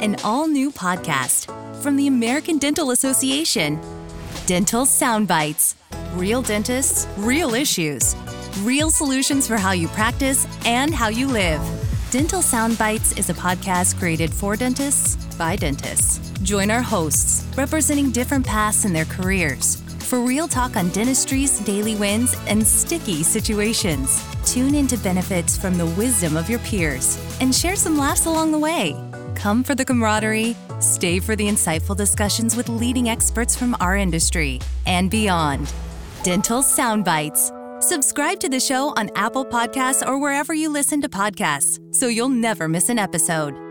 an all new podcast from the American Dental Association Dental Soundbites. Real dentists, real issues, real solutions for how you practice and how you live. Dental Soundbites is a podcast created for dentists by dentists. Join our hosts, representing different paths in their careers, for real talk on dentistry's daily wins and sticky situations. Tune into benefits from the wisdom of your peers and share some laughs along the way. Come for the camaraderie, stay for the insightful discussions with leading experts from our industry and beyond. Dental Soundbites. Subscribe to the show on Apple Podcasts or wherever you listen to podcasts so you'll never miss an episode.